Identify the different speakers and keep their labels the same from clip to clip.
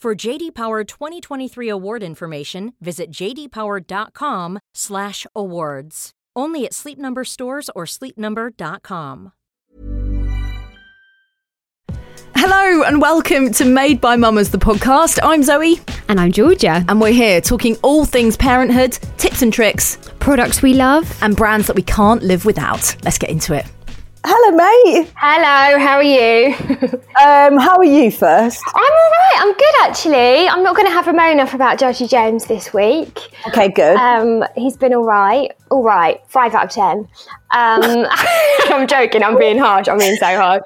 Speaker 1: For JD Power 2023 award information, visit jdpower.com/awards. Only at Sleep Number stores or sleepnumber.com.
Speaker 2: Hello and welcome to Made by Mamas, the podcast. I'm Zoe
Speaker 3: And I'm Georgia.
Speaker 2: and we're here talking all things parenthood, tips and tricks,
Speaker 3: Products we love.
Speaker 2: and brands that we can't live without. Let's get into it.
Speaker 4: Hello, mate.
Speaker 3: Hello, how are you?
Speaker 4: Um, how are you first?
Speaker 3: I'm all right. I'm good actually. I'm not going to have a moan off about Judgy James this week.
Speaker 4: Okay, good.
Speaker 3: Um, he's been all right. All right. Five out of ten. Um, I'm joking. I'm being harsh. I'm being so harsh.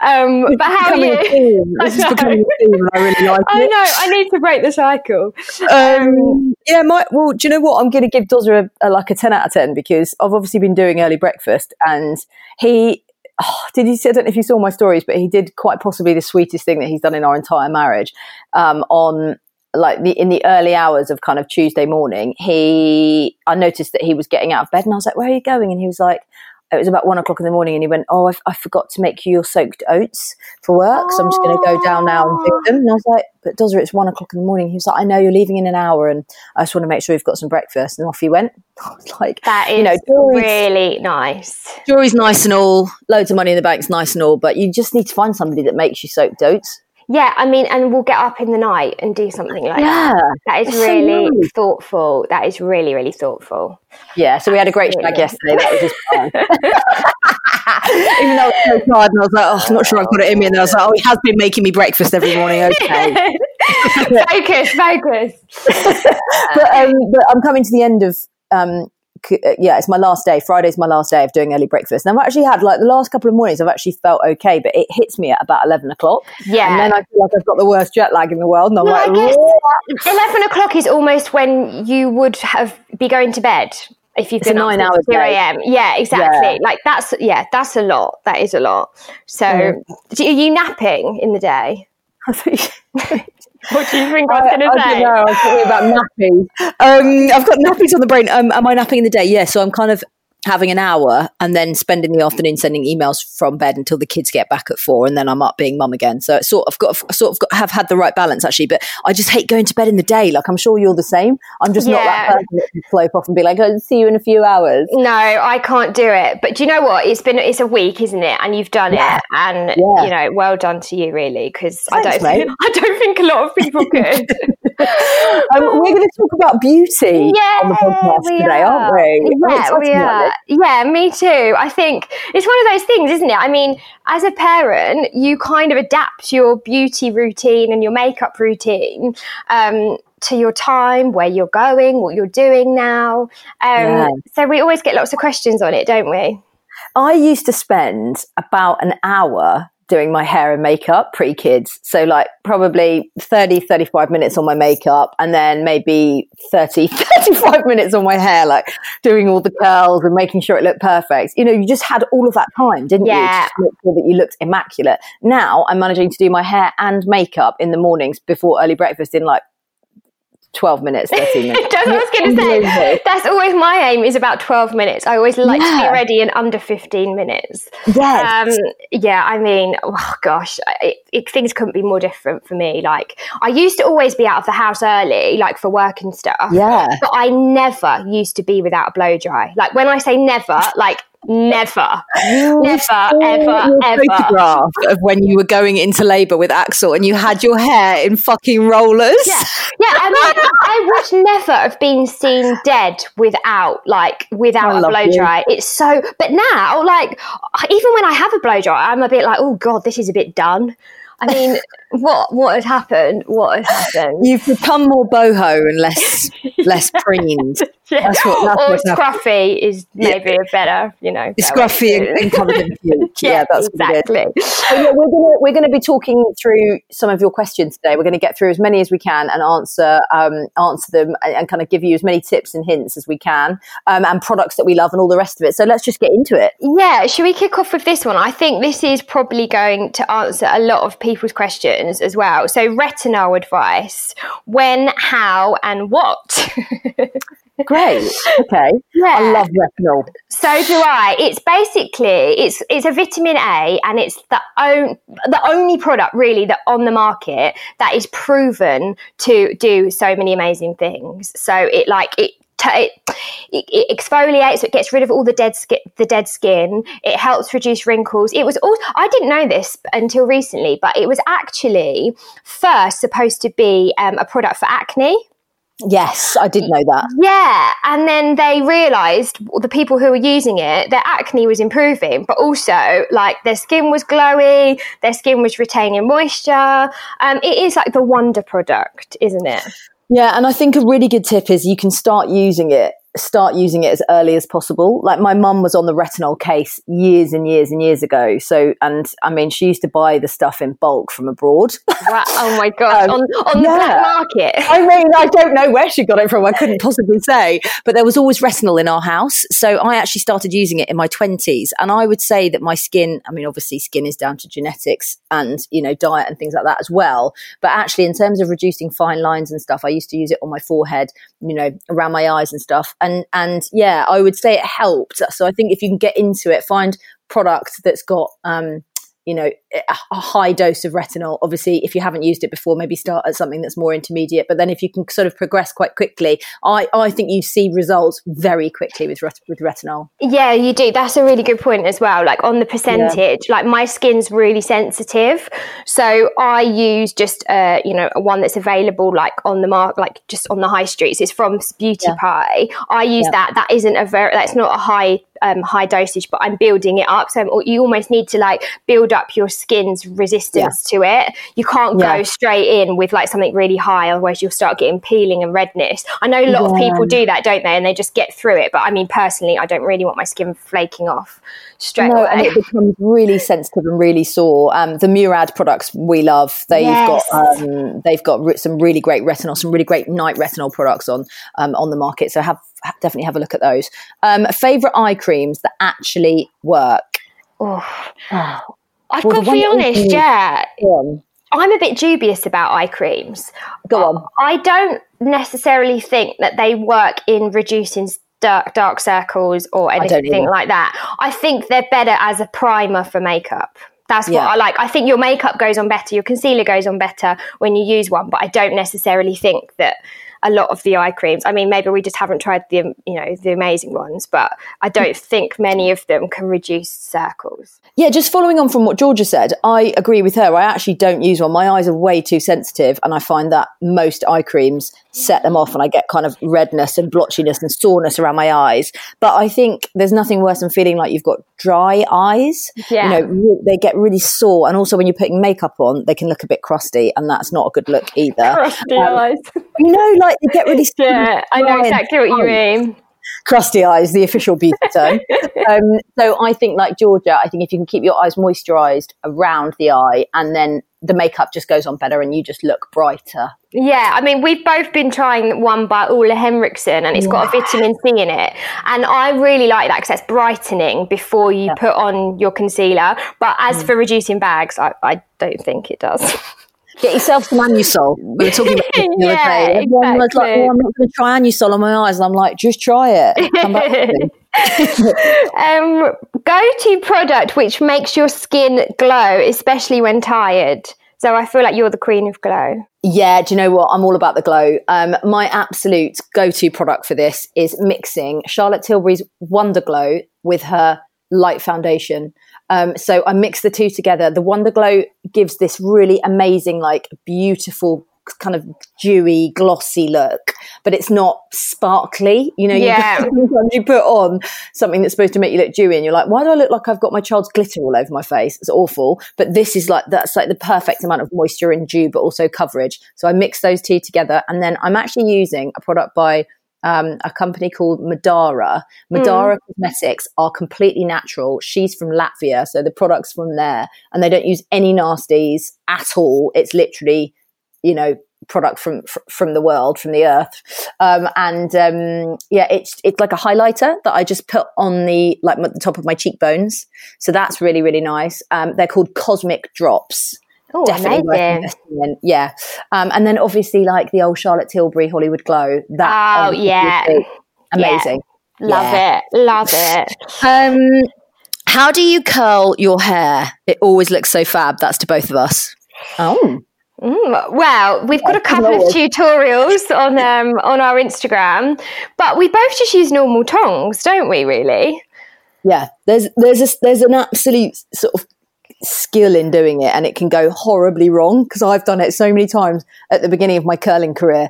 Speaker 3: Um, but how are you?
Speaker 4: This is becoming a theme, and I really like
Speaker 3: I
Speaker 4: it.
Speaker 3: know. I need to break the cycle.
Speaker 4: Um, yeah, my, well, do you know what? I'm going to give Dozza a, a, like a 10 out of 10 because I've obviously been doing early breakfast and he, oh, did he? see, I don't know if you saw my stories, but he did quite possibly the sweetest thing that he's done in our entire marriage um, on like the in the early hours of kind of Tuesday morning. He, I noticed that he was getting out of bed and I was like, where are you going? And he was like, it was about one o'clock in the morning and he went, Oh, I, I forgot to make you your soaked oats for work. So I'm just going to go down now and do them. And I was like, But Dozza, it's one o'clock in the morning. He was like, I know you're leaving in an hour and I just want to make sure you've got some breakfast. And off he went. I was like,
Speaker 3: That is
Speaker 4: you know,
Speaker 3: really nice.
Speaker 4: Dory's nice and all, loads of money in the bank's nice and all, but you just need to find somebody that makes you soaked oats.
Speaker 3: Yeah, I mean, and we'll get up in the night and do something like
Speaker 4: Yeah.
Speaker 3: that. That is
Speaker 4: It's so
Speaker 3: really
Speaker 4: nice.
Speaker 3: thoughtful. That is really, really thoughtful.
Speaker 4: Yeah, so we had a great shag yesterday. That was plan. Even though I was so tired, and I was like, oh, I'm not sure I've got it in me. And I was like, oh, he has been making me breakfast every morning. Okay.
Speaker 3: focus, focus.
Speaker 4: but, um, but I'm coming to the end of um, yeah, it's my last day. Friday's my last day of doing early breakfast. And I've actually had like the last couple of mornings, I've actually felt okay, but it hits me at about eleven o'clock,
Speaker 3: Yeah.
Speaker 4: and then I feel like I've got the worst jet lag in the world, and I'm like,
Speaker 3: guess eleven o'clock is almost when you would have be going to bed if you've
Speaker 4: It's
Speaker 3: been up since two a.m. Yeah, exactly.
Speaker 4: Yeah.
Speaker 3: Like that's yeah, that's a lot. That is a lot. So,
Speaker 4: Mm.
Speaker 3: do- are you napping in the day? What do you think I was going
Speaker 4: I
Speaker 3: to
Speaker 4: don't
Speaker 3: say?
Speaker 4: know. I was talking about nappies. Um, I've got nappies on the brain. Um, am I napping in the day? Yes. so I'm kind of having an hour and then spending the afternoon sending emails from bed until the kids get back at four, and then I'm up being mum again. So it's sort of got I sort of got, have had the right balance actually. But I just hate going to bed in the day. Like I'm sure you're the same. I'm just not that person that can slope off and be like, I'll see you in a few hours.
Speaker 3: No, I can't do it. But do you know what? It's been it's a week, isn't it? And you've done
Speaker 4: Yeah.
Speaker 3: it, and
Speaker 4: Yeah.
Speaker 3: you know, well done to you, really. Because I don't,
Speaker 4: mate.
Speaker 3: think, I don't think a lot of people could.
Speaker 4: Um, we're going to talk about beauty
Speaker 3: Yeah,
Speaker 4: on the podcast
Speaker 3: we
Speaker 4: today,
Speaker 3: are.
Speaker 4: aren't we?
Speaker 3: Yeah, we are. Yeah, me too. I think it's one of those things, isn't it? I mean, as a parent, you kind of adapt your beauty routine and your makeup routine um, to your time, where you're going, what you're doing now. Um,
Speaker 4: Yeah.
Speaker 3: So we always get lots of questions on it, don't we?
Speaker 4: I used to spend about an hour doing my hair and makeup pre kids. So, like, probably 30, 35 minutes on my makeup, and then maybe 30, 35 minutes on my hair, like doing all the curls and making sure it looked perfect. You know, you just had all of that time, didn't you?
Speaker 3: Yeah.
Speaker 4: To make sure that you looked immaculate. Now I'm managing to do my hair and makeup in the mornings before early breakfast in like 12 minutes, 13 minutes.
Speaker 3: That's what I was going to say. That's always my aim is about 12 minutes. I always like to
Speaker 4: Yeah.
Speaker 3: be ready in under 15 minutes.
Speaker 4: Yes.
Speaker 3: Um, yeah, I mean, oh gosh, it, it, things couldn't be more different for me. Like, I used to always be out of the house early, like for work and stuff.
Speaker 4: Yeah.
Speaker 3: But I never used to be without a blow dry. Like, when I say never, like, Never, never, ever, ever.
Speaker 4: photograph of when you were going into labour with Axel and you had your hair in fucking rollers.
Speaker 3: Yeah, yeah. I mean, I would never have been seen dead without, like, without
Speaker 4: I
Speaker 3: a blow
Speaker 4: you.
Speaker 3: dry. It's so. But now, like, even when I have a blow dry, I'm a bit like, oh god, this is a bit done. I mean, what what had happened? What had happened?
Speaker 4: You've become more boho and less less preened.
Speaker 3: Yeah.
Speaker 4: That's what- that's
Speaker 3: or
Speaker 4: happened.
Speaker 3: scruffy is maybe a better, you know.
Speaker 4: Scruffy and, and covered in puke. Yeah, that's what
Speaker 3: exactly.
Speaker 4: So, yeah, we're gonna we're gonna be talking through some of your questions today. We're going to get through as many as we can and answer um, answer them and, and kind of give you as many tips and hints as we can, um, and products that we love and all the rest of it. So let's just get into it.
Speaker 3: Yeah, should we kick off with this one? I think this is probably going to answer a lot of people's questions as well. So, retinol advice when, how, and what?
Speaker 4: Great. Okay.
Speaker 3: Yeah.
Speaker 4: I love retinol.
Speaker 3: So do I. It's basically it's it's a vitamin A, and it's the on, the only product really that on the market that is proven to do so many amazing things. So it like it. It, it, exfoliates, it gets rid of all the dead skin. The dead skin. It helps reduce wrinkles. It was all. I didn't know this until recently, but it was actually first supposed to be um, a product for acne.
Speaker 4: Yes, I did know that.
Speaker 3: Yeah, and then they realised the people who were using it, their acne was improving, but also like their skin was glowy, their skin was retaining moisture. Um, it is like the wonder product, isn't it?
Speaker 4: Yeah, and I think a really good tip is you can start using it start using it as early as possible. Like my mum was on the retinol case years and years and years ago. So, and I mean, she used to buy the stuff in bulk from abroad.
Speaker 3: Wow, oh my gosh,
Speaker 4: Um,
Speaker 3: on, on the
Speaker 4: yeah.
Speaker 3: black market.
Speaker 4: I mean, I don't know where she got it from. I couldn't possibly say, but there was always retinol in our house. So I actually started using it in my twenties. And I would say that my skin, I mean, obviously skin is down to genetics and, you know, diet and things like that as well. But actually in terms of reducing fine lines and stuff, I used to use it on my forehead, you know, around my eyes and stuff. And, and yeah, I would say it helped. So I think if you can get into it, find product that's got, um, you know, a high dose of retinol. Obviously, if you haven't used it before, maybe start at something that's more intermediate. But then if you can sort of progress quite quickly, I, I think you see results very quickly with, ret- with retinol.
Speaker 3: Yeah, you do. That's a really good point as well. Like on the percentage, like my skin's really sensitive, so I use just uh, you know one that's available like on the mark, like just on the high streets. It's from Beauty
Speaker 4: Yeah.
Speaker 3: Pie. I use
Speaker 4: Yeah.
Speaker 3: that. That isn't a very that's not a high um, high dosage, but I'm building it up. So I'm- you almost need to like build up your skin's resistance to it. You can't
Speaker 4: Yeah.
Speaker 3: go straight in with like something really high, otherwise you'll start getting peeling and redness. I know a lot of people do that, don't they? And they just get through it. But I mean, personally, I don't really want my skin flaking off straight
Speaker 4: No, and it becomes really sensitive and really sore. Um, the Murad products we love. They've
Speaker 3: Yes.
Speaker 4: got um, they've got some really great retinol, some really great night retinol products on um, on the market. So have definitely have a look at those. Um, favorite eye creams that actually work.
Speaker 3: Oh. I've
Speaker 4: Well,
Speaker 3: got to be honest,
Speaker 4: do-
Speaker 3: yeah. I'm a bit dubious about eye creams.
Speaker 4: Go on.
Speaker 3: I don't necessarily think that they work in reducing dark, dark circles or anything like that. I think they're better as a primer for makeup. That's what
Speaker 4: Yeah.
Speaker 3: I like. I think your makeup goes on better, your concealer goes on better when you use one, but I don't necessarily think that a lot of the eye creams. I mean, maybe we just haven't tried the you know the amazing ones, but I don't think many of them can reduce circles.
Speaker 4: Yeah, just following on from what Georgia said, I agree with her. I actually don't use one. My eyes are way too sensitive, and I find that most eye creams set them off, and I get kind of redness and blotchiness and soreness around my eyes. But I think there's nothing worse than feeling like you've got dry eyes.
Speaker 3: Yeah.
Speaker 4: You know, they get really sore, and also when you're putting makeup on, they can look a bit crusty, and that's not a good look either.
Speaker 3: Crusty
Speaker 4: Um,
Speaker 3: eyes.
Speaker 4: You know, like they get really
Speaker 3: Yeah, I know exactly what you mean.
Speaker 4: crusty eyes, the official beauty term. um, so I think, like Georgia, I think if you can keep your eyes moisturised around the eye, and then the makeup just goes on better, and you just look brighter.
Speaker 3: Yeah, I mean, we've both been trying one by Ole Henriksen, and it's got a vitamin C in it, and I really like that because that's brightening before you put on your concealer. But as for reducing bags, I, I don't think it does.
Speaker 4: Get yourself some Anusol. We were talking about the other
Speaker 3: Yeah,
Speaker 4: day. Everyone was like, "Oh, I'm not going to try Anusol on my eyes," and I'm like, "Just try it." Come back
Speaker 3: um, go-to product which makes your skin glow, especially when tired. So I feel like you're the queen of glow.
Speaker 4: Yeah, do you know what? I'm all about the glow. Um, my absolute go-to product for this is mixing Charlotte Tilbury's Wonder Glow with her light foundation. Um, so I mix the two together. The Wonder Glow gives this really amazing, like beautiful kind of dewy, glossy look, but it's not sparkly. You know,
Speaker 3: Yeah.
Speaker 4: you, you put on something that's supposed to make you look dewy, and you're like, why do I look like I've got my child's glitter all over my face? It's awful. But this is like that's like the perfect amount of moisture and dew, but also coverage. So I mix those two together, and then I'm actually using a product by um, a company called Madara. Madara Cosmetics are completely natural. She's from Latvia, so the products from there, and they don't use any nasties at all. It's literally, you know, product from fr- from the world, from the earth, um, and um, yeah, it's it's like a highlighter that I just put on the like the top of my cheekbones. So that's really really nice. Um, they're called Cosmic Drops
Speaker 3: Oh,
Speaker 4: definitely worth
Speaker 3: amazing.
Speaker 4: investing in. Yeah, um, and then obviously like the old Charlotte Tilbury Hollywood Glow. That
Speaker 3: Oh, yeah.
Speaker 4: amazing.
Speaker 3: Love
Speaker 4: Yeah.
Speaker 3: it. Love it.
Speaker 4: Um, how do you curl your hair? It always looks so fab. That's to both of us. Oh,
Speaker 3: Mm, well, we've got a couple of tutorials on um, on our Instagram, but we both just use normal tongs, don't we? Really?
Speaker 4: yeah. There's there's a, there's an absolute sort of skill in doing it, and it can go horribly wrong because I've done it so many times at the beginning of my curling career.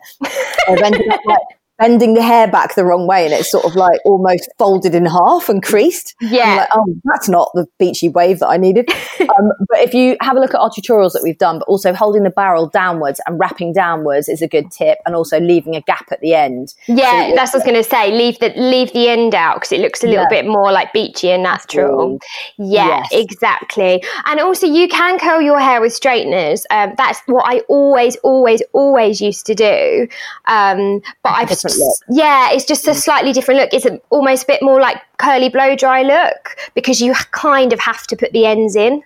Speaker 4: I've ended up like bending the hair back the wrong way, and it's sort of like almost folded in half and creased.
Speaker 3: Yeah.
Speaker 4: Like, oh, that's not the beachy wave that I needed. um, but if you have a look at our tutorials that we've done, but also holding the barrel downwards and wrapping downwards is a good tip, and also leaving a gap at the end.
Speaker 3: Yeah, that's what I was going to say. Leave the leave the end out because it looks a little
Speaker 4: Yeah.
Speaker 3: bit more like beachy and natural. Yeah,
Speaker 4: Yes.
Speaker 3: exactly. And also, you can curl your hair with straighteners. Um, that's what I always, always, always used to do. Um, but I've
Speaker 4: different look.
Speaker 3: yeah, it's just a slightly different look. It's a, almost a bit more like curly blow dry look because you kind of have to put the ends in.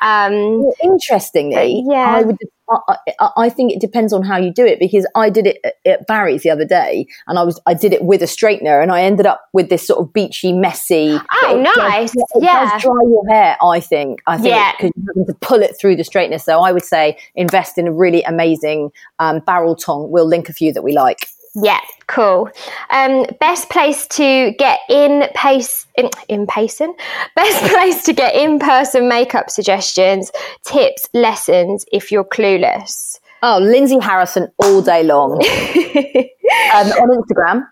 Speaker 3: Um,
Speaker 4: Well, interestingly,
Speaker 3: Uh, yeah.
Speaker 4: I would. I, I- I think it depends on how you do it because I did it at, Barry's the other day, and I was I did it with a straightener, and I ended up with this sort of beachy, messy.
Speaker 3: Oh,
Speaker 4: it does-
Speaker 3: nice.
Speaker 4: it
Speaker 3: Yeah.
Speaker 4: does dry your hair. I think. I think
Speaker 3: Yeah.
Speaker 4: because you're having to pull it through the straightener. So I would say invest in a really amazing um, barrel tong. We'll link a few that we like.
Speaker 3: Yeah, cool. Um, best place to get in pace in, in Payson. Best place to get in person makeup suggestions, tips, lessons if you're clueless.
Speaker 4: Oh, Lindsay Harrison all day long. um, on Instagram.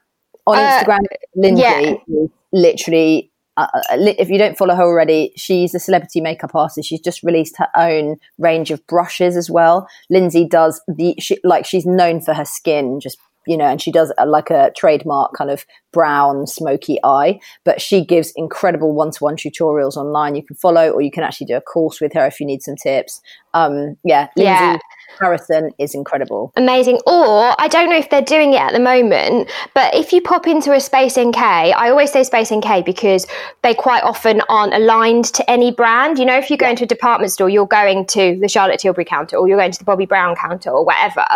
Speaker 4: On
Speaker 3: Uh,
Speaker 4: Instagram, Lindsay
Speaker 3: yeah.
Speaker 4: is literally. Uh, uh, if you don't follow her already, she's a celebrity makeup artist. She's just released her own range of brushes as well. Lindsay does the she, like she's known for her skin, just you know, and she does a, like a trademark kind of brown smoky eye. But she gives incredible one-to-one tutorials online. You can follow, or you can actually do a course with her if you need some tips. Um, yeah, Lindsay
Speaker 3: Yeah.
Speaker 4: Harrison is incredible.
Speaker 3: Amazing. Or I don't know if they're doing it at the moment, but if you pop into a Space NK, I always say Space NK because they quite often aren't aligned to any brand. You know, if you go into a department store, you're going to the Charlotte Tilbury counter or you're going to the Bobbi Brown counter or whatever.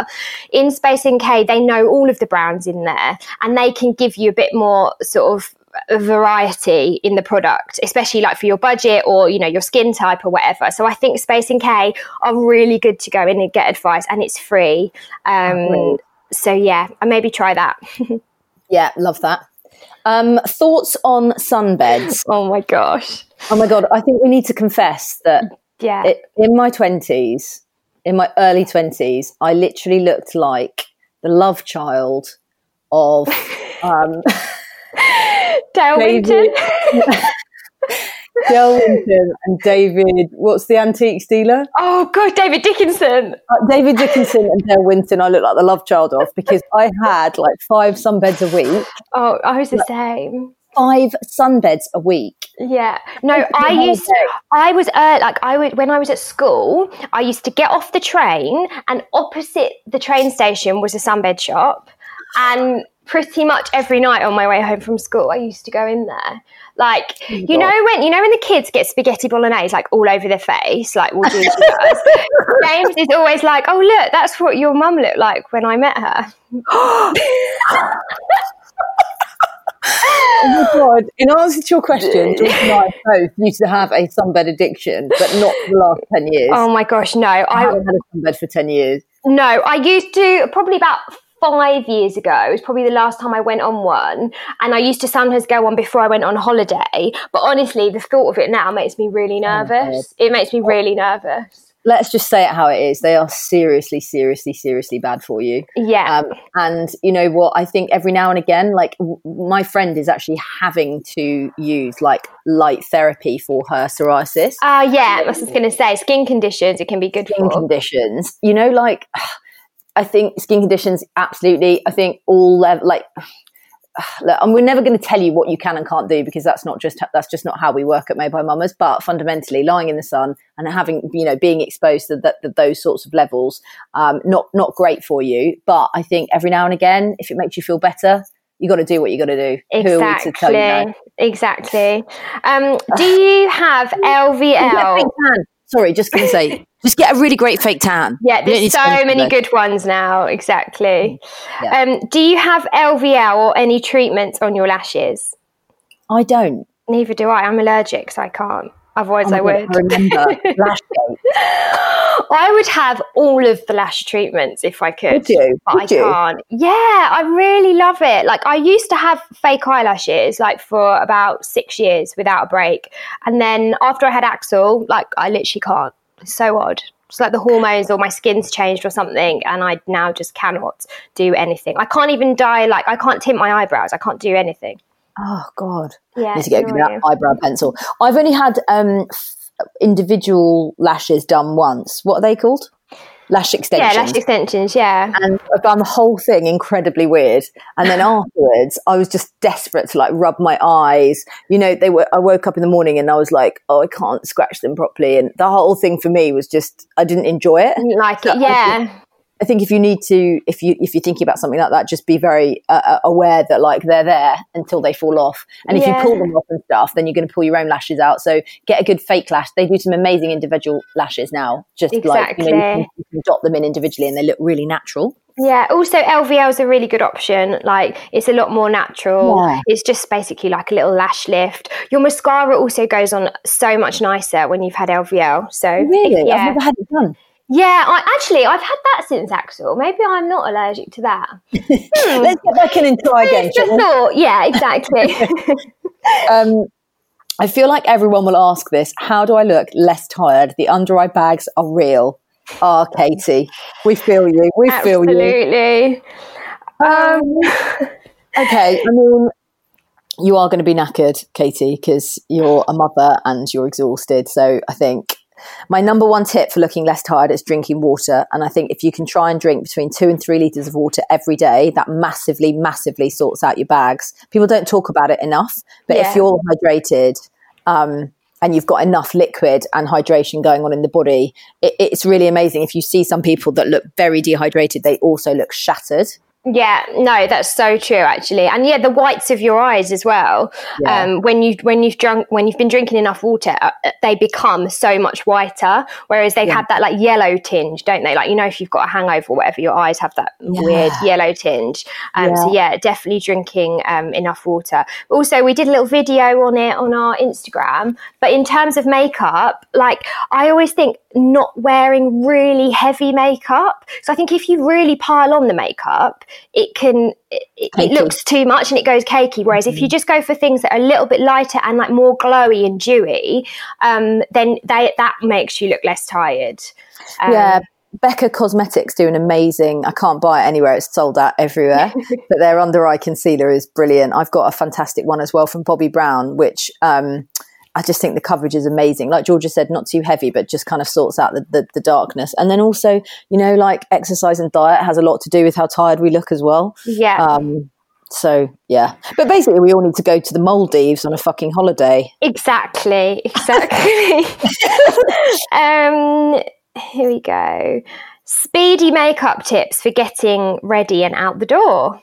Speaker 3: In Space NK, they know all of the brands in there and they can give you a bit more sort of variety in the product, especially like for your budget or you know your skin type or whatever. So I think Space NK are really good to go in and get advice, and it's free. Um, so yeah, and maybe try that.
Speaker 4: Yeah, love that. Um, thoughts on sunbeds?
Speaker 3: oh my gosh,
Speaker 4: Oh my god, I think we need to confess that
Speaker 3: yeah,
Speaker 4: it, in my twenties, in my early twenties, I literally looked like the love child of um,
Speaker 3: Dale Winton.
Speaker 4: Del Winton and David. What's the antiques dealer?
Speaker 3: Oh god, David Dickinson.
Speaker 4: Uh, David Dickinson and Del Winton. I look like the love child of because I had like five sunbeds a week.
Speaker 3: Oh, I was the same.
Speaker 4: Five sunbeds a week.
Speaker 3: Yeah. No, I used I was uh, like I would when I was at school, I used to get off the train and opposite the train station was a sunbed shop and pretty much every night on my way home from school I used to go in there. Like oh you know when you know when the kids get spaghetti bolognese like all over their face, like well does. James is always like, "Oh look, that's what your mum looked like when I met her."
Speaker 4: Oh my god! In answer to your question, George and I both used to have a sunbed addiction, but not for the last ten years.
Speaker 3: Oh my gosh, no!
Speaker 4: I
Speaker 3: I
Speaker 4: haven't had a sunbed for ten years.
Speaker 3: No, I used to probably about five years ago. It was probably the last time I went on one. And I used to sometimes go on before I went on holiday. But honestly, the thought of it now makes me really nervous. it makes me really nervous.
Speaker 4: Let's just say it how it is. They are seriously, seriously, seriously bad for you.
Speaker 3: Yeah.
Speaker 4: Um, and you know what? I think every now and again, like w- my friend is actually having to use like light therapy for her psoriasis.
Speaker 3: Uh, yeah, I was just going to say skin conditions, it can be good
Speaker 4: skin
Speaker 3: for.
Speaker 4: conditions. You know, like I think skin conditions, absolutely. I think all level, like, look, and we're never going to tell you what you can and can't do because that's not just that's just not how we work at Made by Mamas. But fundamentally, lying in the sun and having you know being exposed to that those sorts of levels, um, not not great for you. But I think every now and again, if it makes you feel better, you got to do what you got to do.
Speaker 3: Exactly.
Speaker 4: To you
Speaker 3: Exactly. Um, do you have LVL?
Speaker 4: Sorry, just going to say, just get a really great fake tan.
Speaker 3: Yeah, there's so many good ones now. Exactly. Yeah. Um, do you have LVL or any treatments on your lashes?
Speaker 4: I don't.
Speaker 3: Neither do I. I'm allergic, so I can't. Otherwise, oh I would.
Speaker 4: I remember lash
Speaker 3: I would have all of the lash treatments if I could.
Speaker 4: Would you?
Speaker 3: But
Speaker 4: would
Speaker 3: I
Speaker 4: you?
Speaker 3: can't. Yeah, I really love it. Like I used to have fake eyelashes like for about six years without a break. And then after I had Axel, like I literally can't. So odd. It's like the hormones or my skin's changed or something, and I now just cannot do anything. I can't even dye, like, I can't tint my eyebrows. I can't do anything.
Speaker 4: Oh God!
Speaker 3: Yeah,
Speaker 4: need to get that eyebrow pencil. I've only had um, individual lashes done once. What are they called? Lash extensions.
Speaker 3: Yeah, lash extensions. Yeah,
Speaker 4: and I found the whole thing incredibly weird. And then afterwards, I was just desperate to like rub my eyes. You know, they were. I woke up in the morning and I was like, "Oh, I can't scratch them properly." And the whole thing for me was just I didn't enjoy it.
Speaker 3: Like it, yeah.
Speaker 4: I think if you need to, if you if you're thinking about something like that, just be very uh, uh, aware that like they're there until they fall off. And if
Speaker 3: Yeah.
Speaker 4: you pull them off and stuff, then you're going to pull your own lashes out. So get a good fake lash. They do some amazing individual lashes now. Just like you, know, you, can,
Speaker 3: Exactly.
Speaker 4: you can dot them in individually, and they look really natural.
Speaker 3: Yeah, also LVL is a really good option. Like it's a lot more natural.
Speaker 4: Yeah.
Speaker 3: It's just basically like a little lash lift. Your mascara also goes on so much nicer when you've had LVL. So
Speaker 4: Really, I've never had it done.
Speaker 3: Yeah. I actually I've had that since Axel. Maybe I'm not allergic to that.
Speaker 4: Let's get back in and try again.
Speaker 3: Just thought, yeah, exactly.
Speaker 4: Um, I feel like everyone will ask this. How do I look less tired? The under eye bags are real. Ah, Katie, we feel you. We feel you.
Speaker 3: Absolutely. Um,
Speaker 4: Okay, I mean, you are going to be knackered, Katie, because you're a mother and you're exhausted. So I think my number one tip for looking less tired is drinking water. And I think if you can try and drink between two and three litres of water every day, that massively, massively sorts out your bags. People don't talk about it enough, but
Speaker 3: Yeah.
Speaker 4: if you're hydrated, um, and you've got enough liquid and hydration going on in the body, it, it's really amazing. If you see some people that look very dehydrated, they also look shattered.
Speaker 3: Yeah, no, that's so true actually, and yeah, the whites of your eyes as well.
Speaker 4: Yeah.
Speaker 3: Um, when you when you've drunk when you've been drinking enough water, uh, they become so much whiter. Whereas they've had that like yellow tinge, don't they? Like you know, if you've got a hangover or whatever, your eyes have that weird yellow tinge. Um, So yeah, definitely drinking um, enough water. Also, we did a little video on it on our Instagram. But in terms of makeup, like I always think not wearing really heavy makeup. So I think if you really pile on the makeup, it can it, it looks too much and it goes cakey. Whereas if you just go for things that are a little bit lighter and like more glowy and dewy, um, then they, that makes you look less tired. Um,
Speaker 4: yeah. Becca Cosmetics do an amazing. I can't buy it anywhere; it's sold out everywhere. but their under eye concealer is brilliant. I've got a fantastic one as well from Bobbi Brown, which um, I just think the coverage is amazing. Like Georgia said, not too heavy, but just kind of sorts out the, the, the darkness. And then also, you know, like exercise and diet has a lot to do with how tired we look as well.
Speaker 3: Yeah.
Speaker 4: Um, so yeah, but basically, we all need to go to the Maldives on a fucking holiday.
Speaker 3: Exactly, exactly. um, here we go. Speedy makeup tips for getting ready and out the door.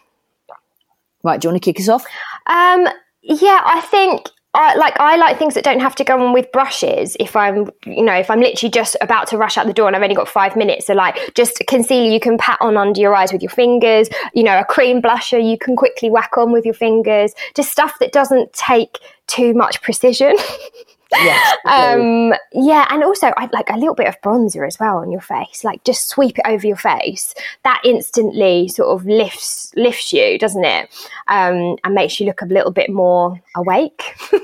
Speaker 4: Right? Do you want to kick us off?
Speaker 3: Um, yeah, I think I like I like things that don't have to go on with brushes. If I'm, you know, if I'm literally just about to rush out the door and I've only got five minutes, so like just concealer you can pat on under your eyes with your fingers. You know, a cream blusher you can quickly whack on with your fingers. Just stuff that doesn't take too much precision.
Speaker 4: Yes,
Speaker 3: um, yeah, and also I like a little bit of bronzer as well on your face. Like just sweep it over your face. That instantly sort of lifts lifts you, doesn't it? Um, and makes you look a little bit more awake.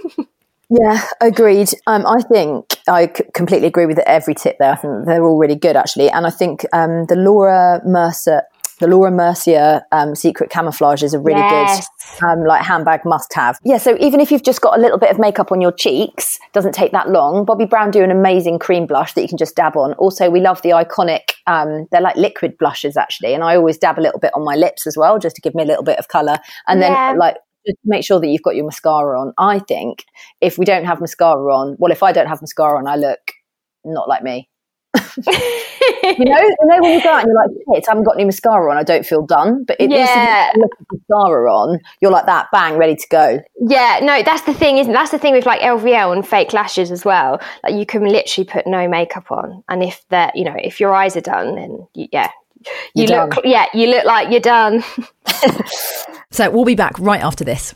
Speaker 4: Yeah, agreed. Um, I think I c- completely agree with every tip there. I think they're all really good, actually. And I think um, the Laura Mercier, the Laura Mercier um, secret camouflage is a really
Speaker 3: Yes.
Speaker 4: good um, like handbag must have. Yeah, so even if you've just got a little bit of makeup on your cheeks, doesn't take that long. Bobbi Brown do an amazing cream blush that you can just dab on. Also, we love the iconic. Um, they're like liquid blushes actually, and I always dab a little bit on my lips as well, just to give me a little bit of color. And then
Speaker 3: Yeah.
Speaker 4: like just make sure that you've got your mascara on. I think if we don't have mascara on, well, if I don't have mascara on, I look not like me. You know, you know when you go out and you're like, shit, I haven't got any mascara on, I don't feel done. But at least
Speaker 3: Yeah.
Speaker 4: if you look at mascara on, you're like that, bang, ready to go.
Speaker 3: Yeah, no, that's the thing, isn't? That's the thing with like LVL and fake lashes as well. Like you can literally put no makeup on, and if that, you know, if your eyes are done, then you, yeah, you
Speaker 4: You're
Speaker 3: look,
Speaker 4: done.
Speaker 3: yeah, you look like you're done.
Speaker 2: So we'll be back right after this.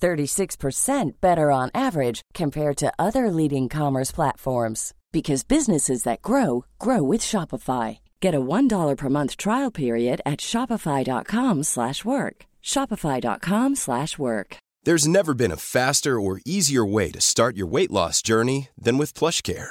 Speaker 5: 36% better on average compared to other leading commerce platforms because businesses that grow grow with Shopify. Get a $1 per month trial period at shopify.com slash work. shopify.com slash work.
Speaker 6: There's never been a faster or easier way to start your weight loss journey than with PlushCare.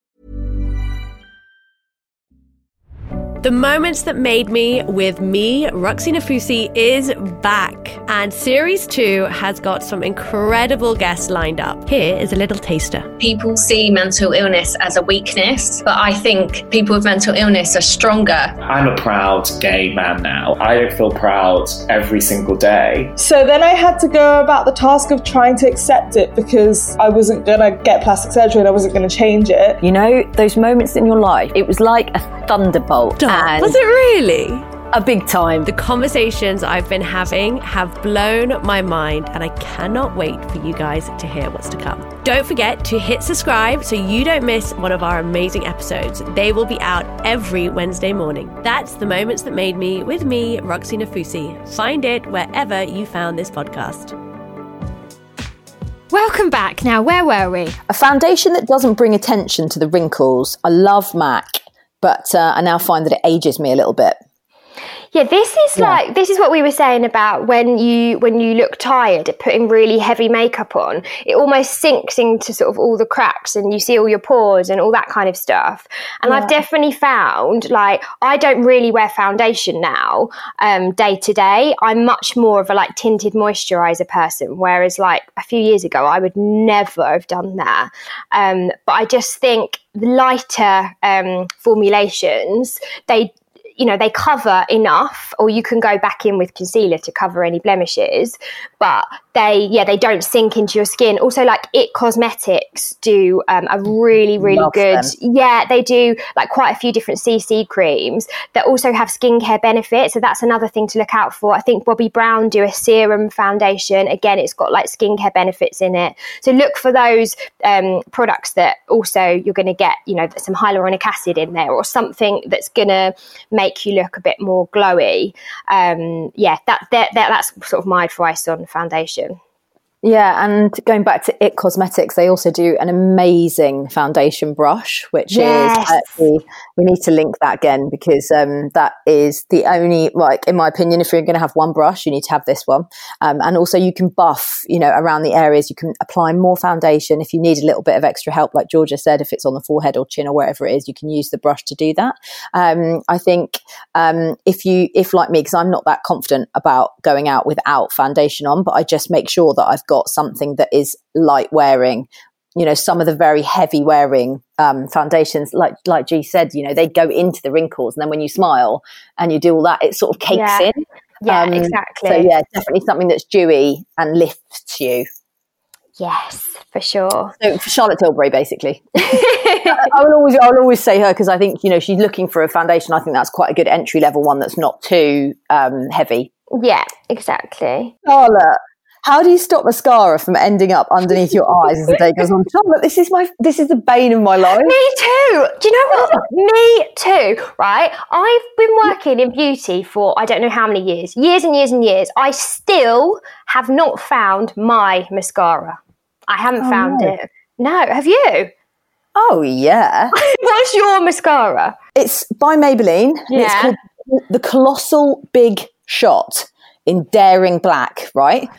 Speaker 7: The Moments That Made Me with me, Roxie Nafousi, is back. And series two has got some incredible guests lined up. Here is a little taster.
Speaker 8: People see mental illness as a weakness, but I think people with mental illness are stronger.
Speaker 9: I'm a proud gay man now. I don't feel proud every single day.
Speaker 10: So then I had to go about the task of trying to accept it because I wasn't gonna get plastic surgery and I wasn't gonna change it.
Speaker 4: You know, those moments in your life, it was like a thunderbolt. And
Speaker 7: Was it really?
Speaker 4: a big time.
Speaker 7: The conversations I've been having have blown my mind, and I cannot wait for you guys to hear what's to come. Don't forget to hit subscribe so you don't miss one of our amazing episodes. They will be out every Wednesday morning. That's The Moments That Made Me with me, Roxie Nafousi. Find it wherever you found this podcast.
Speaker 3: Welcome back. Now, where were we?
Speaker 4: A foundation that doesn't bring attention to the wrinkles. I love MAC, but uh, I now find that it ages me a little bit.
Speaker 3: Yeah, this is like this is what we were saying about when you when you look tired at putting really heavy makeup on. It almost sinks into sort of all the cracks and you see all your pores and all that kind of stuff. And I've definitely found like I don't really wear foundation now um, day to day. I'm much more of a like tinted moisturizer person, whereas like a few years ago I would never have done that. Um, but I just think lighter um, formulations they you know they cover enough or you can go back in with concealer to cover any blemishes but they yeah they don't sink into your skin. Also like it cosmetics do um, a really really
Speaker 4: Love
Speaker 3: good
Speaker 4: them.
Speaker 3: yeah they do like quite a few different cc creams that also have skincare benefits. So that's another thing to look out for. I think bobbi brown do a serum foundation. Again it's got like skincare benefits in it. So look for those um, products that also you're going to get you know some hyaluronic acid in there or something that's going to make you look a bit more glowy. Um, yeah that, that, that that's sort of my advice on foundation
Speaker 4: Yeah, and going back to It Cosmetics, they also do an amazing foundation brush, which
Speaker 3: Yes.
Speaker 4: is actually we need to link that again because um, that is the only like in my opinion, if you're going to have one brush, you need to have this one. Um, and also, you can buff, you know, around the areas. You can apply more foundation if you need a little bit of extra help, like Georgia said, if it's on the forehead or chin or wherever it is, you can use the brush to do that. Um, I think um, if you, if like me, because I'm not that confident about going out without foundation on, but I just make sure that I've got something that is light wearing. You know, some of the very heavy wearing um, foundations, like like G said, you know, they go into the wrinkles, and then when you smile and you do all that, it sort of cakes
Speaker 3: Yeah.
Speaker 4: in.
Speaker 3: Yeah,
Speaker 4: Um,
Speaker 3: exactly.
Speaker 4: So yeah, definitely something that's dewy and lifts you.
Speaker 3: Yes, for sure.
Speaker 4: So for Charlotte Tilbury, basically. I will always, I will always say her because I think you know she's looking for a foundation. I think that's quite a good entry level one that's not too um, heavy.
Speaker 3: Yeah, exactly.
Speaker 4: Charlotte, how do you stop mascara from ending up underneath your eyes as the day goes on? Charlotte, this is my, this is the bane of my life.
Speaker 3: Me too. Do you know what? Me too, right? I've been working in beauty for I don't know how many years, years and years and years. I still have not found my mascara. I haven't
Speaker 4: Oh,
Speaker 3: found
Speaker 4: no.
Speaker 3: it. No, have you?
Speaker 4: Oh yeah,
Speaker 3: What's your mascara?
Speaker 4: it's by Maybelline. and It's
Speaker 3: Yeah.
Speaker 4: called the Colossal Big Shot in Daring Black. Right.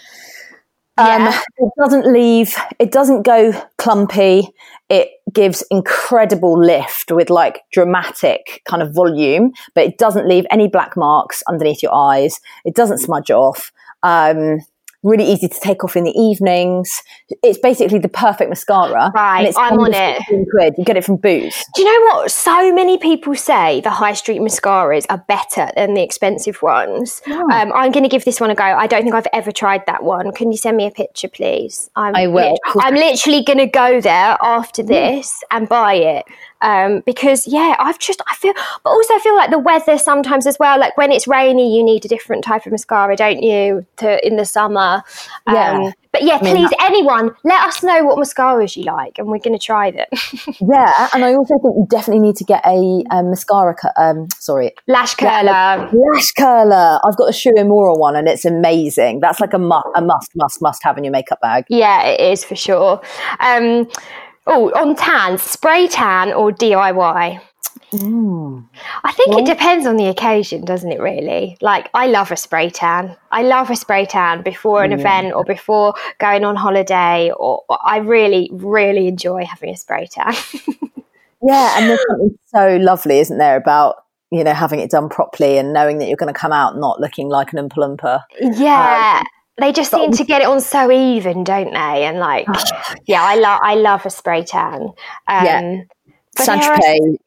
Speaker 4: Um, it doesn't leave. It doesn't go clumpy. It gives incredible lift with like dramatic kind of volume, but it doesn't leave any black marks underneath your eyes. It doesn't smudge off. Um, really easy to take off in the evenings. It's basically the perfect mascara.
Speaker 3: Right,
Speaker 4: it's
Speaker 3: I'm on it.
Speaker 4: 15 Quid. You get it from Boots.
Speaker 3: Do you know what? So many people say the high street mascaras are better than the expensive ones. Um, I'm going to give this one a go. I don't think I've ever tried that one. Can you send me a picture, please? I'm
Speaker 4: I will.
Speaker 3: lit- I'm literally going to go there after this and buy it. Um, because yeah, I've just I feel, but also I feel like the weather sometimes as well. Like when it's rainy, you need a different type of mascara, don't you? To in the summer. Um,
Speaker 4: Yeah.
Speaker 3: But yeah,
Speaker 4: I mean,
Speaker 3: please,
Speaker 4: that-
Speaker 3: anyone, let us know what mascaras you like, and we're going to try them.
Speaker 4: Yeah, and I also think you definitely need to get a, um mascara. cu- Um, sorry,
Speaker 3: Lash curler.
Speaker 4: lash curler. I've got a Shu Uemura one, and it's amazing. That's like a, mu- a must, must, must have in your makeup bag.
Speaker 3: Yeah, it is for sure. Um, oh, on tan, spray tan or DIY? I think it depends on the occasion, doesn't it, really? Like, I love a spray tan. I love a spray tan before an event or before going on holiday, or, or I really, really enjoy having a spray tan.
Speaker 4: Yeah, and there's something so lovely, isn't there, about you know having it done properly and knowing that you're going to come out not looking like an Oompa Loompa.
Speaker 3: yeah. They just seem to get it on so even, don't they? And like, yeah, I love, I love a spray tan. Um,
Speaker 4: Yeah.
Speaker 3: but are-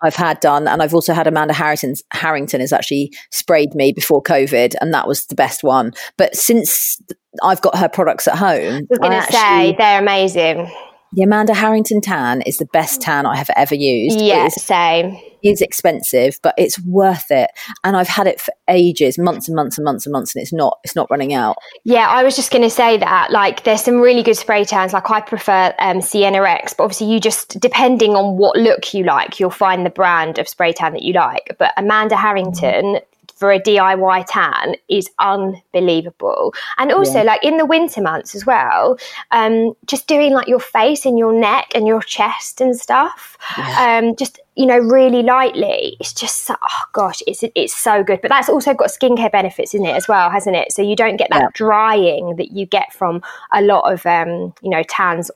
Speaker 4: I've had done, and I've also had Amanda Harrington's, Harrington has actually sprayed me before COVID, and that was the best one. But since I've got her products at home,
Speaker 3: I was going to say they're amazing.
Speaker 4: the Amanda Harrington tan is the best tan I have ever used.
Speaker 3: Yeah, same.
Speaker 4: Is expensive, but it's worth it, and I've had it for ages, months and months and months and months, and it's not it's not running out.
Speaker 3: Yeah, I was just going to say that. Like, there's some really good spray tans. Like, I prefer um, but obviously, you just depending on what look you like, you'll find the brand of spray tan that you like. But Amanda Harrington for a DIY tan is unbelievable. And also,
Speaker 11: Yeah.
Speaker 3: like in the winter months as well, um, just doing like your face and your neck and your chest and stuff, um, just you know, really lightly. It's just so, oh gosh, it's it's so good. But that's also got skincare benefits in it as well, hasn't it? So you don't get that drying that you get from a lot of um, you know tans.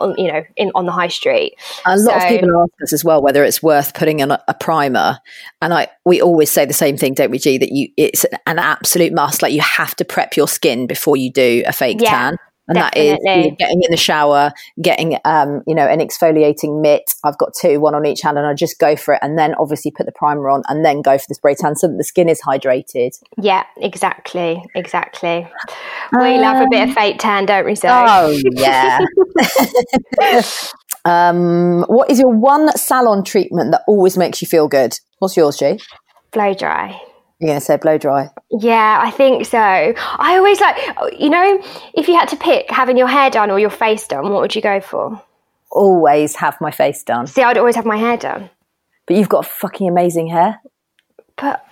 Speaker 3: On, you know, in on the high street.
Speaker 4: A lot of
Speaker 3: So-
Speaker 4: people ask us as well whether it's worth putting in a, a primer, and I we always say the same thing, don't we, G? That you it's an absolute must. Like you have to prep your skin before you do a fake
Speaker 3: Yeah,
Speaker 4: tan, and that is
Speaker 3: definitely.
Speaker 4: you getting in the shower, getting um you know an exfoliating mitt. I've got two, one on each hand, and I just go for it, and then obviously put the primer on, and then go for the spray tan so that the skin is hydrated.
Speaker 3: Yeah, exactly, exactly. We love a bit of fake tan, don't we? So?
Speaker 4: Oh yeah. um, what is your one salon treatment that always makes you feel good? What's yours, G?
Speaker 3: blow dry.
Speaker 4: You're going to say blow dry.
Speaker 3: Yeah, I think so. I always like, you know, if you had to pick having your hair done or your face done, what would you go for?
Speaker 4: Always have my face done.
Speaker 3: See, I'd always have my hair done.
Speaker 4: But you've got fucking amazing hair.
Speaker 3: But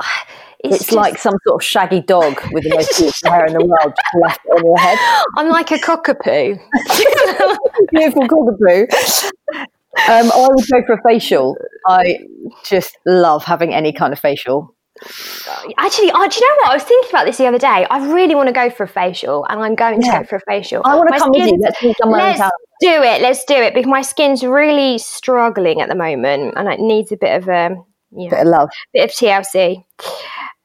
Speaker 4: It's,
Speaker 3: It's
Speaker 4: like some sort of shaggy dog with the most beautiful hair in the world just left on your head.
Speaker 3: I'm like a cockapoo.
Speaker 4: Beautiful cockapoo. Um, I would go for a facial. I just love having any kind of facial.
Speaker 3: Actually, oh, do you know what? I was thinking about this the other day. I really want to go for a facial, and I'm going to go for a facial.
Speaker 4: I want to
Speaker 3: My
Speaker 4: come with you. Let's do in
Speaker 3: Let's do it. Let's do it because my skin's really struggling at the moment, and it needs a bit of a know,
Speaker 4: Bit of love.
Speaker 3: bit of TLC.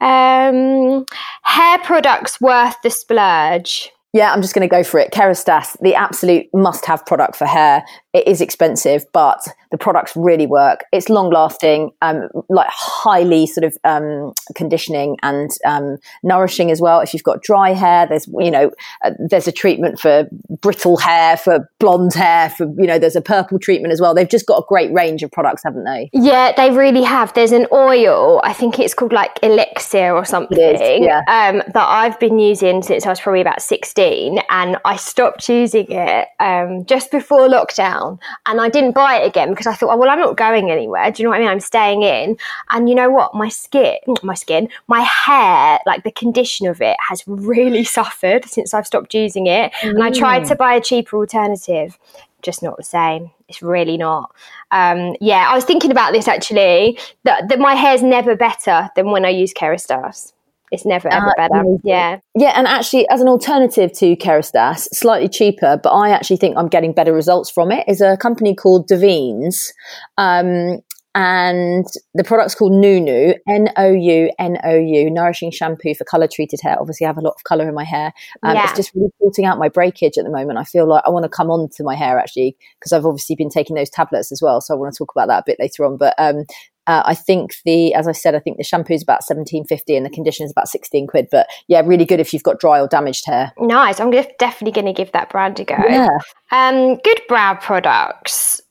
Speaker 3: Um, hair products worth the splurge.
Speaker 4: Yeah, I'm just going to go for it. Kerastase, the absolute must-have product for hair. It is expensive, but the products really work. It's long-lasting, um, like highly sort of um, conditioning and um, nourishing as well. If you've got dry hair, there's you know uh, there's a treatment for brittle hair, for blonde hair, for you know there's a purple treatment as well. They've just got a great range of products, haven't they?
Speaker 3: Yeah, they really have. There's an oil, I think it's called like Elixir or something,
Speaker 4: yeah.
Speaker 3: um, that I've been using since I was probably about 16. And I stopped using it um, just before lockdown. And I didn't buy it again because I thought, oh, well, I'm not going anywhere. Do you know what I mean? I'm staying in. And you know what? My skin, my skin, my hair, like the condition of it has really suffered since I've stopped using it. And I tried
Speaker 4: Mm.
Speaker 3: to buy a cheaper alternative just not the same. It's really not. Um, yeah, I was thinking about this actually. That, that my hair's never better than when I use Kerastase. It's never ever
Speaker 4: Ah,
Speaker 3: better. Yeah.
Speaker 4: Yeah, and actually, as an alternative to Kerastase, slightly cheaper, but I actually think I'm getting better results from it, is a company called Davines. Um, and the product's called NOUNOU, N O U N O U, nourishing shampoo for color treated hair. Obviously, I have a lot of color in my hair. Um,
Speaker 3: Yeah.
Speaker 4: It's just really sorting out my breakage at the moment. I feel like I want to come on to my hair actually, because I've obviously been taking those tablets as well. So I want to talk about that a bit later on. But um, uh, I think the, as I said, I think the shampoo is about seventeen fifty and the conditioner is about sixteen quid. But yeah, really good if you've got dry or damaged hair.
Speaker 3: Nice. I'm definitely going to give that brand a go.
Speaker 4: Yeah.
Speaker 3: Um, good brow products.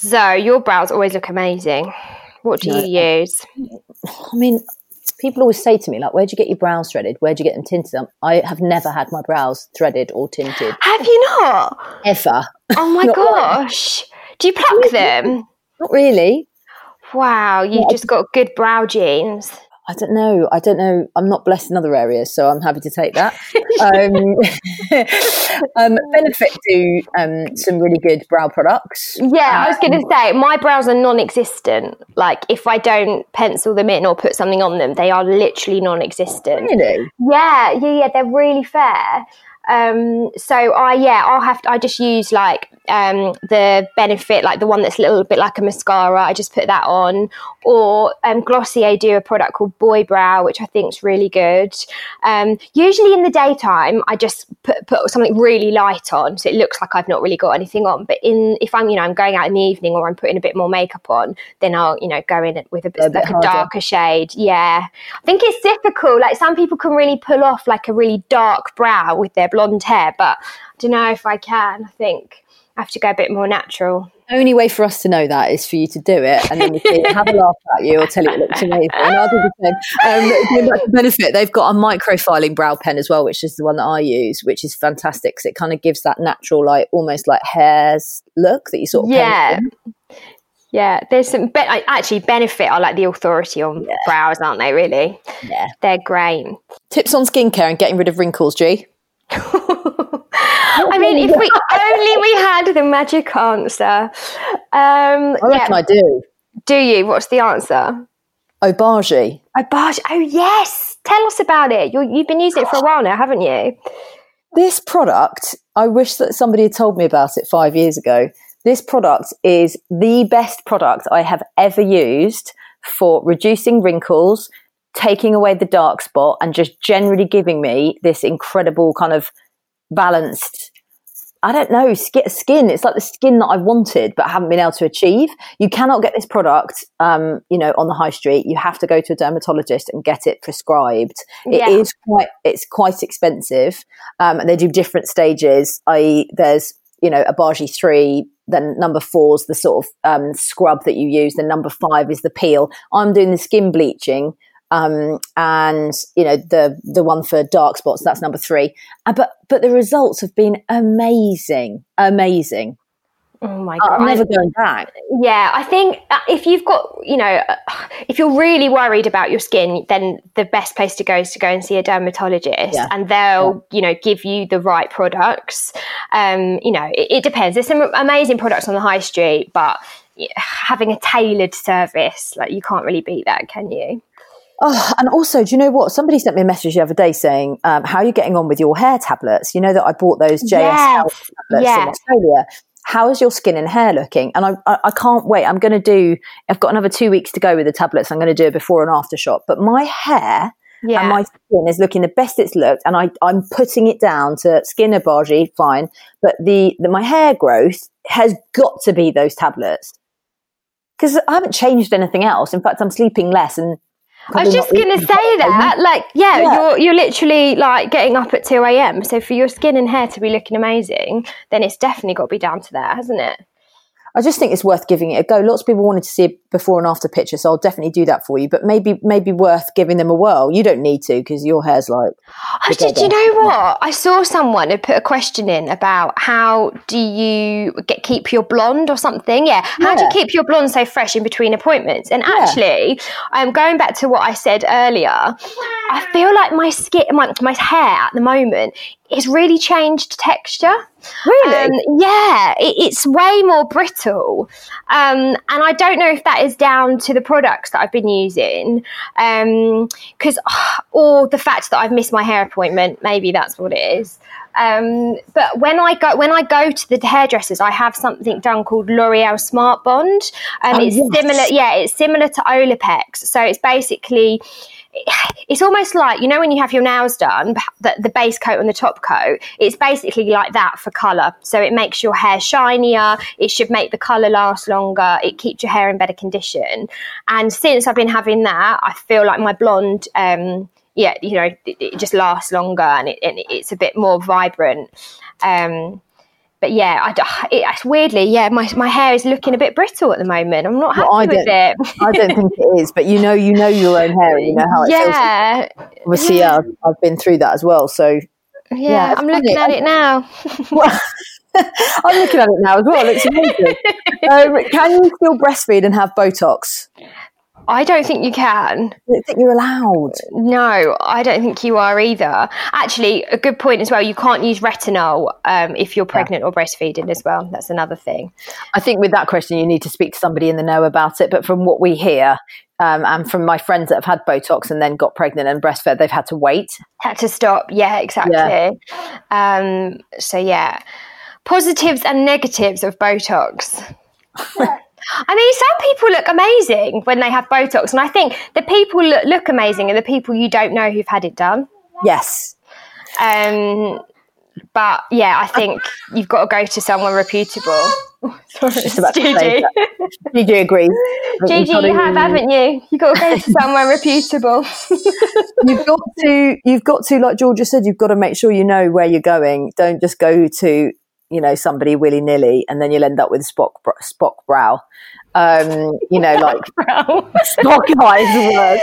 Speaker 3: Zoe, your brows always look amazing. What do
Speaker 4: No.
Speaker 3: you use?
Speaker 4: I mean, people always say to me like, "Where'd you get your brows threaded? Where'd you get them tinted?" I have never had my brows threaded or tinted
Speaker 3: Have you not?
Speaker 4: ever.
Speaker 3: Oh my gosh. Do you pluck them?
Speaker 4: Not really.
Speaker 3: Wow, you
Speaker 4: Yeah,
Speaker 3: just got good brow genes.
Speaker 4: I don't know. I don't know. I'm not blessed in other areas, so I'm happy to take that. um, um, benefit do um, some really good brow products.
Speaker 3: Yeah, I was going
Speaker 4: Um,
Speaker 3: to say my brows are non-existent. Like if I don't pencil them in or put something on them, they are literally non-existent.
Speaker 4: Really?
Speaker 3: Yeah, yeah, yeah. They're really fair. Um, so I yeah, I'll have to. I just use like um, the benefit, like the one that's a little bit like a mascara. I just put that on, or um, Glossier do a product called Boy Brow, which I think is really good. Um, usually in the daytime, I just put put something really light on, so it looks like I've not really got anything on. But in if I'm you know I'm going out in the evening or I'm putting a bit more makeup on, then I'll you know go in with a bit,
Speaker 4: A bit
Speaker 3: like a darker shade. Yeah, I think it's difficult. Like some people can really pull off like a really dark brow with their blonde hair, but I don't know if I can. I think I have to go a bit more natural.
Speaker 4: Only way for us to know that is for you to do it, and then we can have a laugh at you or tell you it looks amazing. And I'll do the same. Um, to benefit, they've got a microfilling brow pen as well, which is the one that I use, which is fantastic because it kind of gives that natural, like almost like hairs look that you sort of
Speaker 3: Yeah. Yeah, there's some be- actually benefit are like the authority on brows, aren't they? Really,
Speaker 4: Yeah.
Speaker 3: they're great.
Speaker 4: Tips on skincare and getting rid of wrinkles, G.
Speaker 3: I mean, if we only we had the magic answer. Um,
Speaker 4: I reckon
Speaker 3: yeah.
Speaker 4: I do.
Speaker 3: Do you? What's the answer?
Speaker 4: Obagi.
Speaker 3: Oh, Oh, yes. Tell us about it. You're, you've been using it for a while now, haven't you?
Speaker 4: This product, I wish that somebody had told me about it five years ago. This product is the best product I have ever used for reducing wrinkles, taking away the dark spot, and just generally giving me this incredible kind of balanced. I don't know, skin. It's like the skin that I wanted, but haven't been able to achieve. You cannot get this product, um, you know, on the high street. You have to go to a dermatologist and get it prescribed. It is
Speaker 3: Yeah.
Speaker 4: quite, it's quite expensive. Um, and they do different stages. I there's, you know, Obagi three. Then number four is the sort of um, scrub that you use. Then number five is the peel. I'm doing the skin bleaching um, and you know the the one for dark spots that's number three uh, but but the results have been amazing amazing
Speaker 3: Oh my god!
Speaker 4: I'm never going back.
Speaker 3: Yeah, I think uh, if you've got, you know, if you're really worried about your skin, then the best place to go is to go and see a dermatologist,
Speaker 4: Yeah.
Speaker 3: and they'll, you know, give you the right products. Um, you know, it, it depends. There's some amazing products on the high street, but having a tailored service, like you can't really beat that, can you?
Speaker 4: Oh, and also, do you know what? Somebody sent me a message the other day saying, um, "How are you getting on with your hair tablets?" You know that I bought those JS
Speaker 3: Yes,
Speaker 4: Health tablets
Speaker 3: yes.
Speaker 4: in Australia. How is your skin and hair looking? And I, I, I can't wait. I'm going to do. I've got another two weeks to go with the tablets. I'm going to do a before and after shot. But my hair
Speaker 3: Yeah.
Speaker 4: and my skin is looking the best it's looked, and I, I'm putting it down to skin Obagi, fine. But the, the my hair growth has got to be those tablets because I haven't changed anything else. In fact, I'm sleeping less and.
Speaker 3: I was just going to say that, like, yeah,
Speaker 4: Yeah.
Speaker 3: you're you're literally like getting up at two a.m. So for your skin and hair to be looking amazing, then it's definitely got to be down to that, hasn't it?
Speaker 4: I just think it's worth giving it a go. Lots of people wanted to see a before and after picture, so I'll definitely do that for you. But maybe, maybe worth giving them a whirl. You don't need to because your hair's like.
Speaker 3: I did. You know what? I saw someone had put a question in about how do you get keep your blonde or something? Yeah, how do you keep your blonde so fresh in between appointments? And actually, um, going back to what I said earlier, I feel like my skin, my my hair at the moment is really changed texture.
Speaker 4: Really?
Speaker 3: Um, yeah, it, it's way more brittle, um, and I don't know if that is down to the products that I've been using, because or the fact that I've missed my hair appointment. Maybe that's what it is. Um, but when I go when I go to the hairdressers, I have something done called L'Oreal Smart Bond, and
Speaker 4: Oh,
Speaker 3: it's
Speaker 4: yes.
Speaker 3: similar. Yeah, it's similar to Olaplex. So it's basically it's almost like you know when you have your nails done the, the base coat and the top coat it's basically like that for color so it makes your hair shinier it should make the color last longer it keeps your hair in better condition. And since i've been having that i feel like my blonde um yeah you know it, it just lasts longer and, it, and it's a bit more vibrant. Um but yeah, I, it, it's weirdly, yeah, my, my hair is looking a bit brittle at the moment. I'm not happy
Speaker 4: Well, I
Speaker 3: with it.
Speaker 4: I don't think it is, but you know, you know your own hair, and you know how it feels.
Speaker 3: yeah,
Speaker 4: Obviously, yeah, I've, I've been through that as well. So
Speaker 3: yeah,
Speaker 4: Yeah,
Speaker 3: I'm looking at it now.
Speaker 4: I'm looking at it now as well. It looks amazing. um, can you still breastfeed and have Botox?
Speaker 3: I don't think you can.
Speaker 4: I don't think you're allowed.
Speaker 3: No, I don't think you are either. Actually, a good point as well. You can't use retinol um, if you're pregnant or breastfeeding as well. That's another thing.
Speaker 4: I think with that question, you need to speak to somebody in the know about it. But from what we hear, um, and from my friends that have had Botox and then got pregnant and breastfed, they've had to wait.
Speaker 3: Had to stop. Yeah, exactly. Um, so yeah, positives and negatives of Botox. I mean, some people look amazing when they have Botox, and I think the people look, look amazing are the people you don't know who've had it done.
Speaker 4: Yes.
Speaker 3: Um, but yeah, I think you've got to go to someone reputable. Sorry,
Speaker 4: Just about
Speaker 3: Gigi.
Speaker 4: Gigi agrees.
Speaker 3: Gigi, you have, haven't you? You've got to go to someone reputable.
Speaker 4: you've got to you've got to like Georgia said you've got to make sure you know where you're going don't just go to you know somebody willy-nilly and then you'll end up with spock spock brow um you know like spock eyes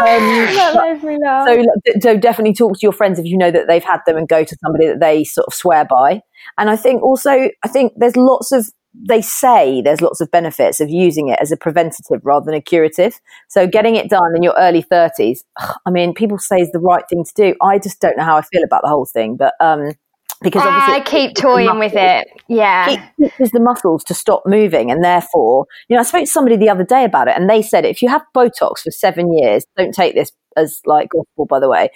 Speaker 4: um,
Speaker 3: makes me laugh.
Speaker 4: so, so definitely talk to your friends if you know that they've had them and go to somebody that they sort of swear by and i think also i think there's lots of they say there's lots of benefits of using it as a preventative rather than a curative. So getting it done in your early 30s, I mean, people say is the right thing to do. I just don't know how I feel about the whole thing, but um, because ah, obviously
Speaker 3: I keep toying with it. Yeah.
Speaker 4: it the muscles to stop moving and therefore you know i spoke to somebody the other day about it and they said if you have botox for seven years don't take this as like gospel by the way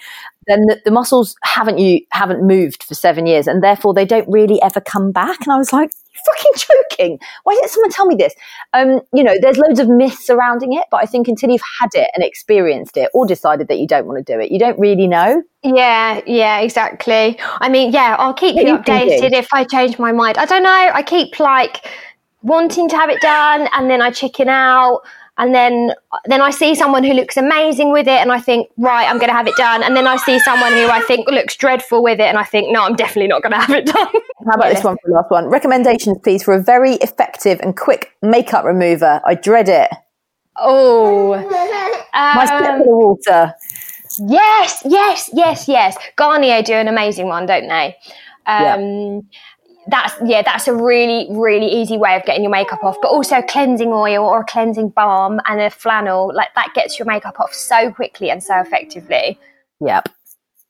Speaker 4: then the, the muscles haven't you haven't moved for seven years and therefore they don't really ever come back and i was like fucking joking why didn't someone tell me this um you know there's loads of myths surrounding it but i think until you've had it and experienced it or decided that you don't want to do it you don't really know
Speaker 3: Yeah, yeah, exactly. I mean, yeah, I'll keep you updated if I change my mind. I don't know. I keep like wanting to have it done, and then I chicken out, and then then I see someone who looks amazing with it, and I think, right, I'm going to have it done, and then I see someone who I think looks dreadful with it, and I think, no, I'm definitely not going to have it done.
Speaker 4: How about this one for the last one? Recommendations, please, for a very effective and quick makeup remover. I dread it.
Speaker 3: Oh,
Speaker 4: My step
Speaker 3: um,
Speaker 4: in the water.
Speaker 3: Yes, yes, yes, yes. Garnier do an amazing one, don't they? Um, that's yeah, that's a really really easy way of getting your makeup off. But also cleansing oil or a cleansing balm and a flannel like that gets your makeup off so quickly and so effectively.
Speaker 4: Yep.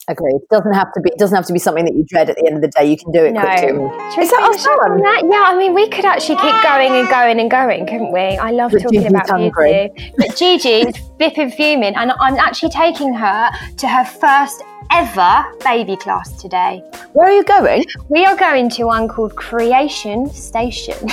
Speaker 4: Agreed. Doesn't have to be. It doesn't have to be something that you dread at the end of the day. You can do it
Speaker 3: No.
Speaker 4: quickly. Is that
Speaker 3: on that? Yeah, I mean, we could actually keep going and going and going, couldn't we? I love
Speaker 4: But
Speaker 3: talking
Speaker 4: Gigi's
Speaker 3: about
Speaker 4: hungry.
Speaker 3: beauty. But Gigi is flipping fuming, and I'm actually taking her to her first ever baby class today.
Speaker 4: Where are you going?
Speaker 3: We are going to one called Creation Station.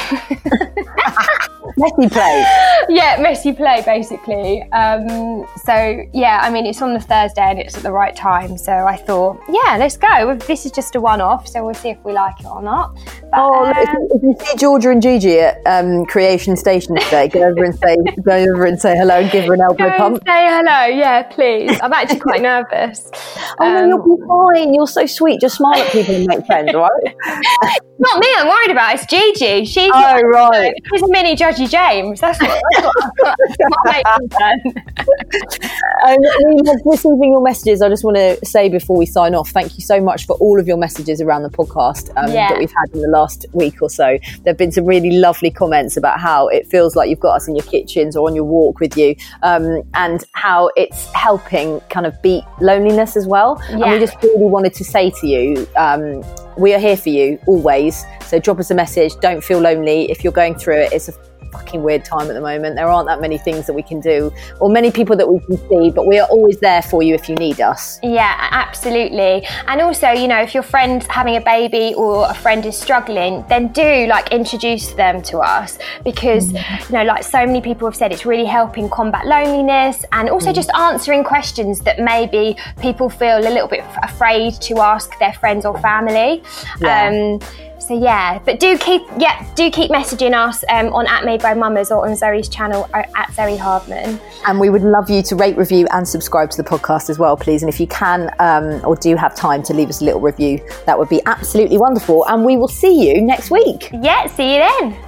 Speaker 4: Messy play.
Speaker 3: yeah, messy play basically. Um, so yeah, I mean it's on the Thursday and it's at the right time. So I thought, yeah, let's go. This is just a one-off, so we'll see if we like it or not. But,
Speaker 4: Oh, if,
Speaker 3: um,
Speaker 4: you, if you see Georgia and Gigi at um, Creation Station today, go over and say go over and say hello and give her an elbow pump.
Speaker 3: say hello, yeah, please. I'm actually quite nervous.
Speaker 4: Oh
Speaker 3: Um,
Speaker 4: you'll be fine. You're so sweet. Just smile at people and make friends, right?
Speaker 3: not me, I'm worried about. It's Gigi. She's
Speaker 4: Oh, right.
Speaker 3: She's a mini Judgy James. That's what. That's what, that's what makes me fun.
Speaker 4: Um, receiving your messages. I just want to say before we sign off, thank you so much for all of your messages around the podcast um,
Speaker 3: Yeah.
Speaker 4: that we've had in the last week or so. There have been some really lovely comments about how it feels like you've got us in your kitchens or on your walk with you, um, and how it's helping kind of beat loneliness as well. And
Speaker 3: Yeah.
Speaker 4: we just really wanted to say to you, um, we are here for you always. So drop us a message. Don't feel lonely if you're going through it. It's a fucking weird time at the moment. There aren't that many things that we can do, or many people that we can see, but we are always there for you if you need us.
Speaker 3: Yeah, absolutely. And also, you know, if your friend's having a baby or a friend is struggling, then do like introduce them to us because, you know, like so many people have said, it's really helping combat loneliness and also just answering questions that maybe people feel a little bit afraid to ask their friends or family.
Speaker 4: Yeah.
Speaker 3: Um, so yeah, but do keep yeah do keep messaging us um, on at Made by Mamas or on Zoe's channel uh, at Zoe Hardman.
Speaker 4: And we would love you to rate, review, and subscribe to the podcast as well, please. And if you can um, or do have time to leave us a little review, that would be absolutely wonderful. And we will see you next week.
Speaker 3: Yeah, see you then.